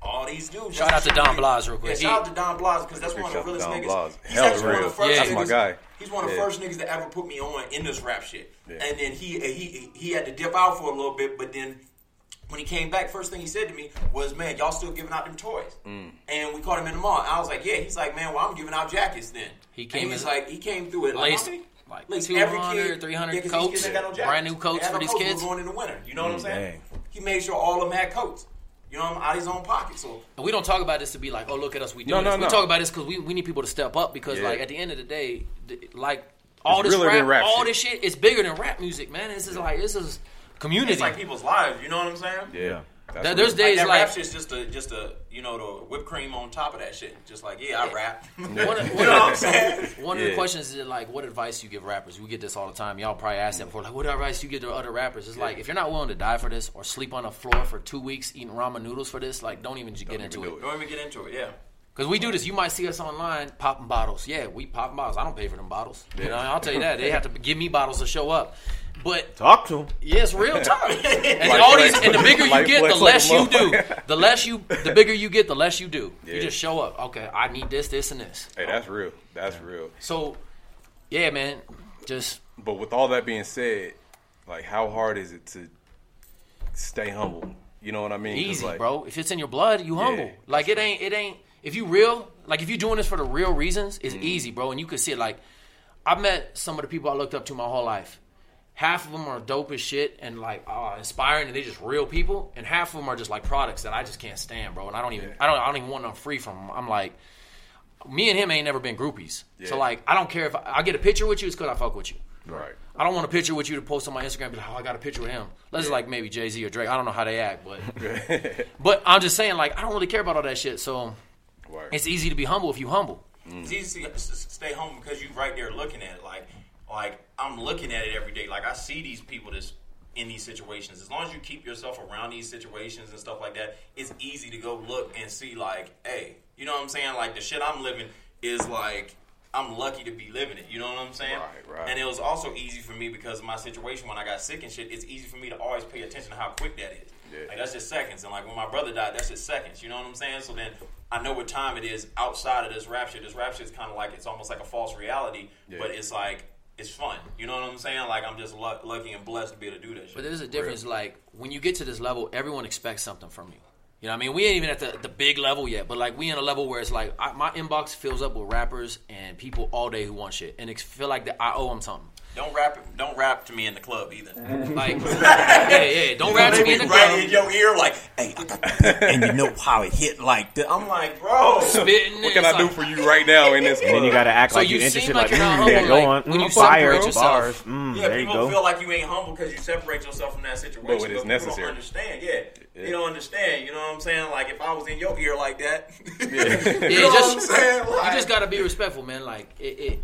all these dudes. Shout out to Don Blas real quick. Yeah, shout out to Don Blas because that's one of the Shout realest Don niggas. Blas. He's Hell actually one of the first Yeah. That's my niggas- guy. He's one of the Yeah. first niggas that ever put me on in this rap shit. Yeah. And then he he he had to dip out for a little bit, but then when he came back, first thing he said to me was, "Man, y'all still giving out them toys?" Mm. And we caught him in the mall. I was like, "Yeah." He's like, "Man, well, I'm giving out jackets then." He And came He's in- like, he came through it like, Laced, how many? Like Laced 200, 300 yeah, 'cause these coats. kids ain't got no. Brand new coats for no these coats. We kids. going in the winter. You know what I'm saying? dang. He made sure all of them had coats. You know, I'm out of his own pocket. So And we don't talk about this to be like, oh, look at us, we do No, this. no, We no. talk about this because we, we need people to step up because, Yeah. like, at the end of the day, th- like, all It's this realer rap, rap all shit. this shit is bigger than rap music, man. This is like, this is community. it's like people's lives. You know what I'm saying? Yeah. That's There- there's days- Like that like- rap shit's just a just a you know the whipped cream on top of that shit. Just like yeah, I rap. One, you one- know what I'm saying? one of the questions is like, what advice you give rappers? We get this all the time. Y'all probably ask that before. Like, what advice you give to other rappers? It's like, if you're not willing to die for this or sleep on the floor for two weeks eating ramen noodles for this, like, don't even get even into it. it. Don't even get into it. Yeah. Because we do this. You might see us online popping bottles. Yeah, we popping bottles. I don't pay for them bottles. You know, I'll tell you that. They have to give me bottles to show up. But Talk to him. yeah, it's real talk. And Like all these, and the bigger you get, the less like you do. The less you, the bigger you get, the less you do. You just show up. Okay, I need this, this, and this. Hey, that's real. That's real. So, yeah, man, just But with all that being said, like, how hard is it to stay humble? You know what I mean? easy, like, bro. If it's in your blood, you humble. Yeah, like it ain't, it ain't. If you real, like if you doing this for the real reasons, Mm-hmm. it's easy, bro. And you can see it. Like I've met some of the people I looked up to my whole life. Half of them are dope as shit and like uh, inspiring, and they just real people. And half of them are just like products that I just can't stand, bro. And I don't even, I don't, I don't even want them free from. Them. I'm like, me and him ain't never been groupies. Yeah. So like, I don't care if I, I get a picture with you, it's because I fuck with you. Right. I don't want a picture with you to post on my Instagram. Be like, oh, I got a picture with him. Let's just like maybe Jay Z or Drake. I don't know how they act, but but I'm just saying, like, I don't really care about all that shit. So Right. it's easy to be humble if you humble. It's easy to stay home because you're right there looking at it. Like, like I'm looking at it every day. Like I see these people that's in these situations. As long as you keep yourself around these situations and stuff like that, it's easy to go look and see. Like, hey, you know what I'm saying? Like the shit I'm living is like. I'm lucky to be living it. You know what I'm saying? Right, right. And it was also easy for me because of my situation when I got sick and shit. It's easy for me to always pay attention to how quick that is. Yeah. Like that's just seconds. And like when my brother died, that's just seconds. You know what I'm saying? So then I know what time it is outside of this rapture. This rapture is kind of like it's almost like a false reality, Yeah. but it's like it's fun. You know what I'm saying? Like I'm just luck lucky and blessed to be able to do that shit. But there's a difference. Like when you get to this level, everyone expects something from you. You know what I mean? We ain't even at the, the big level yet, but like we in a level where it's like I, my inbox fills up with rappers and people all day who want shit, and it feel like that I owe them something. Don't rap don't rap to me in the club either. Like, yeah, yeah, don't rap to me in the right club. in your ear like, hey, I got that. and you know how it hit like that. I'm like, bro. Spitting, What can I do for you right now in this? And then you gotta act So like you you're interested. like Like, you're not mm, yeah, go like, on. when Mm, you fire, separate yourself. bars. Mm, Yeah, there you people go. feel like you ain't humble because you separate yourself from that situation. But it is people necessary. don't understand. Yeah. they don't understand. You know what I'm saying? Like if I was in your ear like that, Yeah. you Yeah, know just, what I'm saying? you just got to be respectful, man. Like it, it,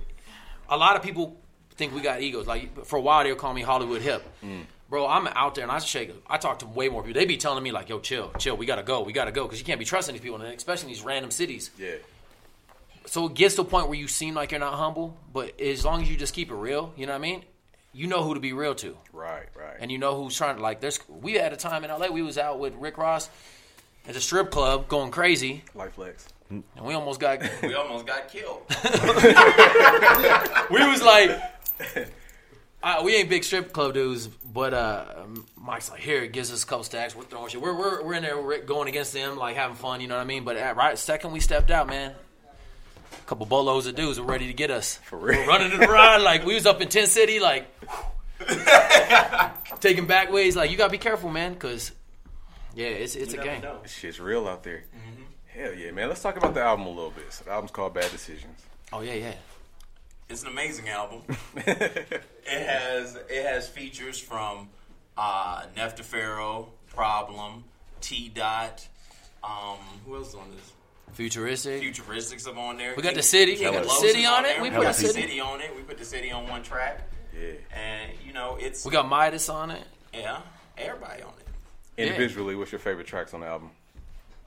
a lot of people think we got egos. Like for a while, they'll call me Hollywood hip. Mm. Bro, I'm out there and I shake. I talk to way more people. They be telling me like, "Yo, chill, chill. We gotta go. We gotta go," because you can't be trusting these people, and especially in these random cities. yeah. So it gets to a point where you seem like you're not humble, but as long as you just keep it real, you know what I mean. You know who to be real to, Right. Right. and you know who's trying to like. There's we had a time in LA. We was out with Rick Ross at the strip club, going crazy, Life flex. and we almost got we almost got killed. we was like, uh, we ain't big strip club dudes, but uh, Mike's like, here, it gives us a couple stacks. We're throwing shit. We're, we're, we're in there we're going against them, like having fun, you know what I mean? But at right second we stepped out, man, a couple bolos of dudes were ready to get us. For real. We're running to the ride, like we was up in Tent City, like taking back ways. Like you gotta be careful, man, because yeah, it's it's You a game. know. Shit's real out there. Hell yeah, man. Let's talk about the album a little bit. So the album's called Bad Decisions. Oh yeah, yeah. It's an amazing album. it has it has features from uh, Neff Pharaoh, Problem, T Dot. Um, who else is on this? Futuristic. Futuristics up on there. We got the city. King We got the city is on it. We We put put the the city- city on it. We put the city on one track, Yeah. and you know it's We got Midas on it. yeah everybody on it. Individually, what's your favorite tracks on the album?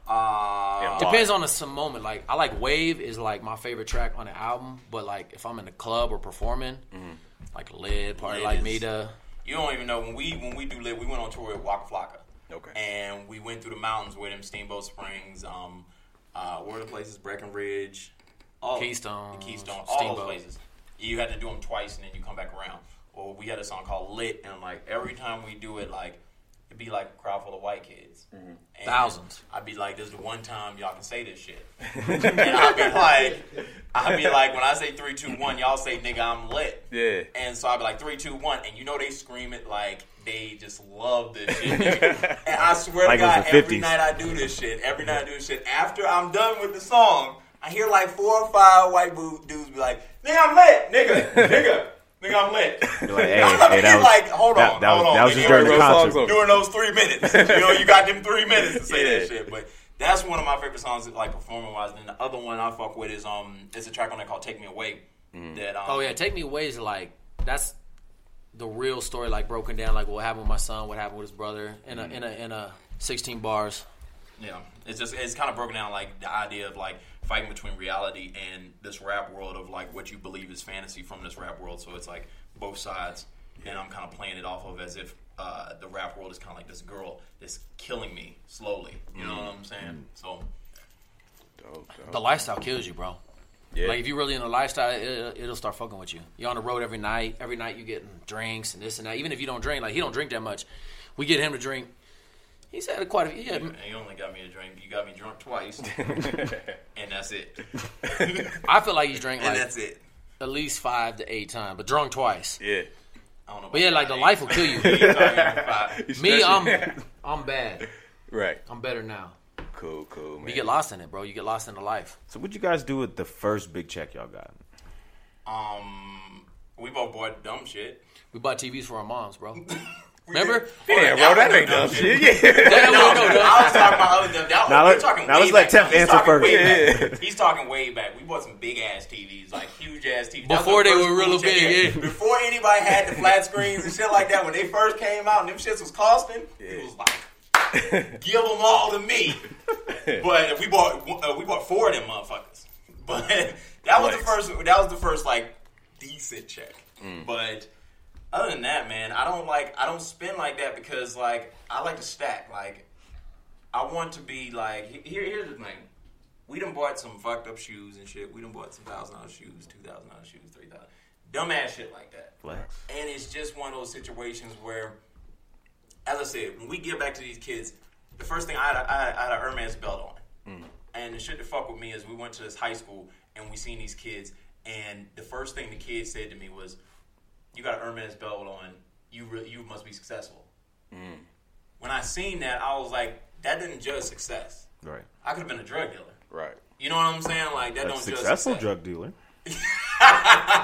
Uh, Depends on the some moment. Like I like Wave is like my favorite track on the album, but like if I'm in the club or performing, like Lid, Party Lid Like is- Me, to You don't even know when we when we do live. We went on tour with Waka Flocka. Okay. And we went through the mountains with him, Steamboat Springs, um, uh, where are the places? Breckenridge, all Keystone, Keystone, all Steamboat. those places. You had to do them twice, and then you come back around. Well, we had a song called Lit, and like every time we do it, like it'd be like a crowd full of white kids, Mm-hmm. And Thousands. I'd be like, "This is the one time y'all can say this shit," and I'd be like, "I'd be like, when I say three, two, one, y'all say nigga, I'm lit." Yeah. And so I'd be like, three, two, one. And you know they scream it like they just love this shit. nigga. and I swear Like to God, every 50s. night I do this shit. Every night I do this shit. After I'm done with the song, I hear like four or five white dudes be like, nigga, I'm lit. Nigga, nigga, nigga, I'm lit. You're like, hey, I hey, be that was like, hold that, on, that was, hold on. that was just during the concert. During those three minutes. You know, you got them three minutes to say that shit. But that's one of my favorite songs, like performing wise. Then the other one I fuck with is um, it's a track on there called "Take Me Away." That um, Oh yeah, take me away is like that's the real story, like broken down, like what happened with my son, what happened with his brother, in a in a in a sixteen bars. Yeah, it's just it's kind of broken down like the idea of like fighting between reality and this rap world of like what you believe is fantasy from this rap world. So it's like both sides, and I'm kind of playing it off of as if uh, the rap world is kind of like this girl that's killing me slowly. You know what I'm saying? So Dope, dope. The lifestyle kills you, bro. Yeah. Like if you're really in the lifestyle, it, it'll start fucking with you. You're on the road every night. Every night you getting drinks and this and that. Even if you don't drink, like he don't drink that much. We get him to drink. He's had quite a few. He had, and you only got me to drink. You got me drunk twice, and that's it. I feel like he's drank like that's it. at least five to eight times, but drunk twice. yeah. I don't know. But yeah, like the about life will kill you. Me, I'm I'm bad. right. I'm better now. Cool, cool, man. You get lost in it, bro. You get lost in the life. So what'd you guys do with the first big check y'all got? Um, we both bought dumb shit. We bought TVs for our moms, bro. We Remember? did- Yeah, bro, that ain't dumb shit. Yeah. That- No, no, no, no, I was talking about other than that. Now we're let- talking now let's let back. Temp He's answer first. Yeah. He's talking way back. We bought some big ass TVs, like huge ass TVs. Before the they were real shit. big, yeah. Before anybody had the flat screens and shit like that, when they first came out and them shits was costing, it was like, give them all to me. But we bought uh, we bought four of them motherfuckers. But that was the first. That was the first like decent check. Mm. But other than that, man, I don't like I don't spend like that because like I like to stack. Like I want to be like here. Here's the thing. We done bought some fucked up shoes and shit. We done bought some thousand dollar shoes, two thousand dollar shoes, three thousand. Dumbass shit like that. Flex. And it's just one of those situations where, as I said, when we get back to these kids, the first thing I had, a, I had, I had a Hermes belt on. Mm. And the shit that fuck with me is we went to this high school and we seen these kids, and the first thing the kids said to me was, "You got a Hermes belt on. You re- you must be successful." When I seen that, I was like, "That didn't judge success. Right. I could have been a drug dealer. Right. You know what I'm saying? Like that A don't judge successful success. drug dealer.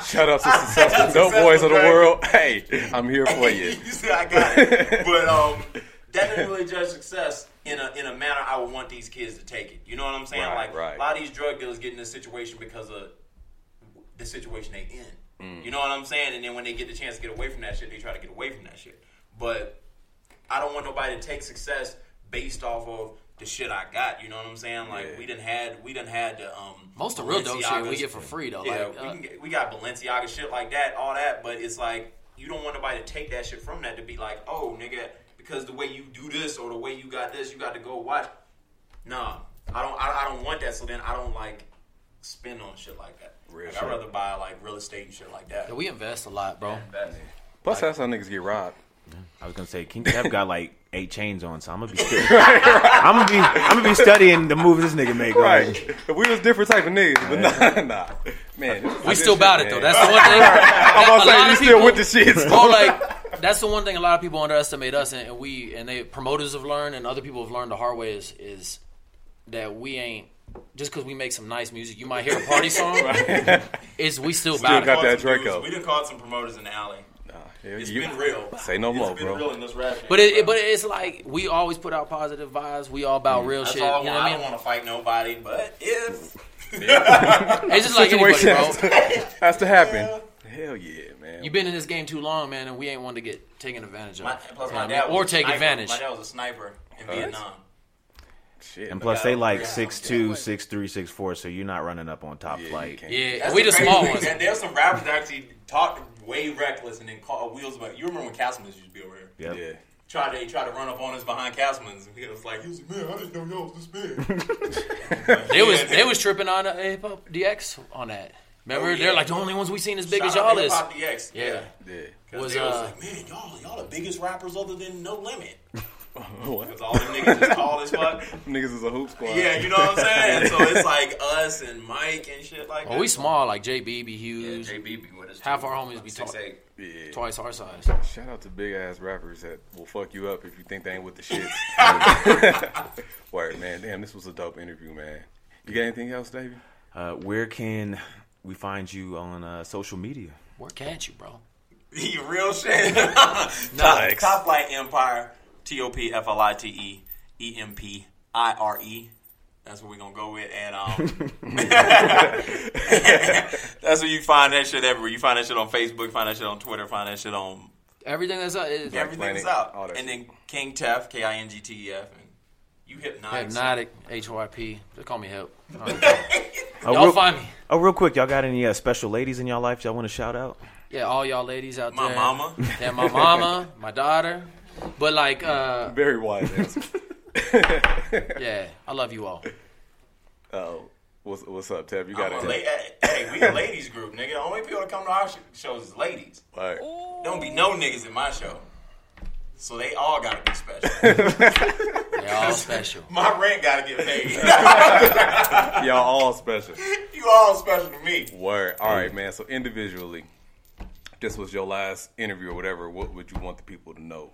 Shout out to successful dope boys of the world. Hey, I'm here for you. you see, I got it. But um, that didn't really judge success in a in a manner I would want these kids to take it. You know what I'm saying? Right, like right. a lot of these drug dealers get in this situation because of the situation they in. Mm. You know what I'm saying? And then when they get the chance to get away from that shit, they try to get away from that shit. But I don't want nobody to take success based off of the shit I got. You know what I'm saying? Like Yeah. we done had we didn't had the um Most of real dope shit we get for free though. Yeah, like, we, uh, can get, we got Balenciaga shit like that, all that, but it's like you don't want nobody to take that shit from that to be like, oh nigga, because the way you do this or the way you got this, you got to go watch. Nah, I don't. I, I don't want that. So then I don't like spend on shit like that. Real Like, shit. I'd rather buy like real estate and shit like that. yeah, we invest a lot, bro. Invest. Plus, that's how niggas get robbed. I was gonna say King Kev got like eight chains on, so I'm gonna be stu- I'm gonna be I'm gonna be studying the moves this nigga make. Right. Like, If we was different type of niggas, but nah, nah. Man, We good still shit, about it man. though. That's the one thing. I'm a about to say, you still with the shit. so- Bro, like that's the one thing a lot of people underestimate us, and, and we and they promoters have learned, and other people have learned the hard way is is that we ain't just because we make some nice music. You might hear a party song, is we still Still about got it. that Caught some dudes- Draco. We done caught some promoters in the alley. Nah, yeah, It's you- been real. Say no more, it's been bro. real in this rap shit, But it, it- bro. but it's like we always put out positive vibes. We all about mm. real That's shit. all You know want. what I I don't want to fight nobody, but if It's just like anybody, Situation bro. has to, has to happen. Hell yeah, man. You've been in this game too long, man, and we ain't one to get taken advantage of. my, plus my what I mean? dad was or a take sniper. advantage. My dad was a sniper in Vietnam. Shit. and plus they like Yeah. six two, six three, six four, so you're not running up on top Yeah, flight. can't. Yeah, That's we the small ones. There- There's some rappers that actually talk way reckless and then call wheels. But you remember when Castleman used to be over here? Yep. Yeah. tried to he tried to run up on us behind Castleman's. He was like, he was like, man, I didn't know y'all was this big. They was they was tripping on uh, Hip Hop DX on that. Remember, Oh, yeah. they're like the only ones we seen as big as Shout out y'all to is. Hip-Hop DX. Yeah. Yeah. Yeah. Was, they was uh, like, man, y'all, y'all the biggest rappers other than No Limit. what? Cause all them niggas is tall as fuck. Niggas is a hoop squad. Yeah, you know what I'm saying? So it's like us and Mike and shit like that. Well, we small like JB be Yeah, huge, JB be with us. Half too. our homies be Six, tall. eight. Yeah. twice our size. Shout out to big ass rappers that will fuck you up if you think they ain't with the shits. Word, man. Damn, this was a dope interview, man. You got anything else, Davey? Uh, where can we find you on uh, social media? Where can't you, bro? You real shit. top, top Flight Empire. T O P F L I T E E M P I R E. That's what we're gonna go with, and um, that's where you find that shit everywhere. You find that shit on Facebook, find that shit on Twitter, find that shit on Everything that's up is everything's Planet, out. And shit. then King Tef, K I N G T E F, and you hypnotic. hypnotic. H O I P. Just call me help. Oh, Y'all real, find me. oh, real quick, y'all got any uh, special ladies in y'all life y'all want to shout out? Yeah, all y'all ladies out My there. My mama. Yeah, my mama, my daughter. But like, uh, Very wise answer. yeah, I love you all. Oh, what's what's up, Tev? You got a la- it. hey, we a ladies group, nigga. The only people that come to our sh- shows is ladies. Right. Don't be no niggas in my show. So they all gotta be special. They all special. my rent gotta get paid. Y'all all special. you all special to me. Word. All right, man. So individually, this was your last interview or whatever. What would you want the people to know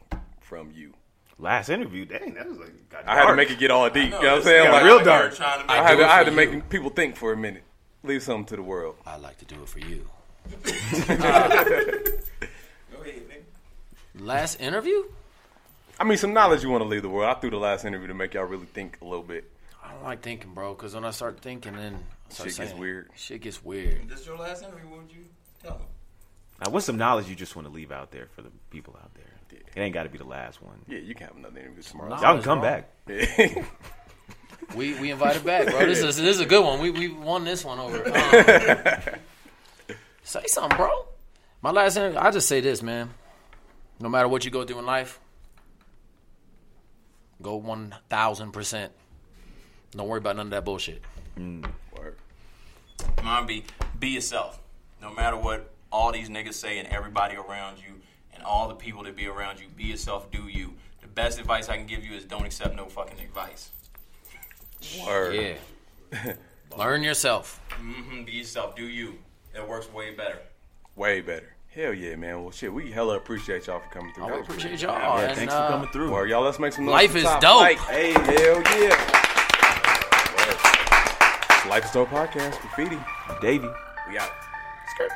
from you? Last interview, dang, that was like got I had to dark. make it get all deep. you know what I'm this saying? guy Like, real dark. Trying to I make had do to, I had for to make people think for a minute. Leave something to the world. I'd like to do it for you. Go ahead, nigga. Last interview? I mean, some knowledge you want to leave the world. I threw the last interview to make y'all really think a little bit. I don't like thinking, bro, because when I start thinking, then I start Shit gets saying- weird. Shit gets weird. This your last interview. What would you tell them? Now, what's some knowledge you just want to leave out there for the people out there? Yeah. It ain't got to be the last one. Yeah, you can have another interview tomorrow. Y'all can come bro. back. Yeah. We we invited back, bro. This is this is a good one. We we won this one over. Um, say something, bro. My last interview, I just say this, man. No matter what you go through in life, go one thousand percent. Don't worry about none of that bullshit. Word. Mine be be yourself. No matter what all these niggas say and everybody around you and all the people that be around you, be yourself, do you. The best advice I can give you is don't accept no fucking advice. Word. Yeah. Learn yourself. hmm be yourself, do you. It works way better. Way better. Hell yeah, man. Well, shit, we hella appreciate y'all for coming through. I appreciate pretty- y'all. Yeah, and, thanks uh, for coming through. Word, y'all. Let's make some noise. Life is Top dope. Flight. Hey, hell yeah. Life is dope podcast. Graffiti. Davey. We out. Skirt.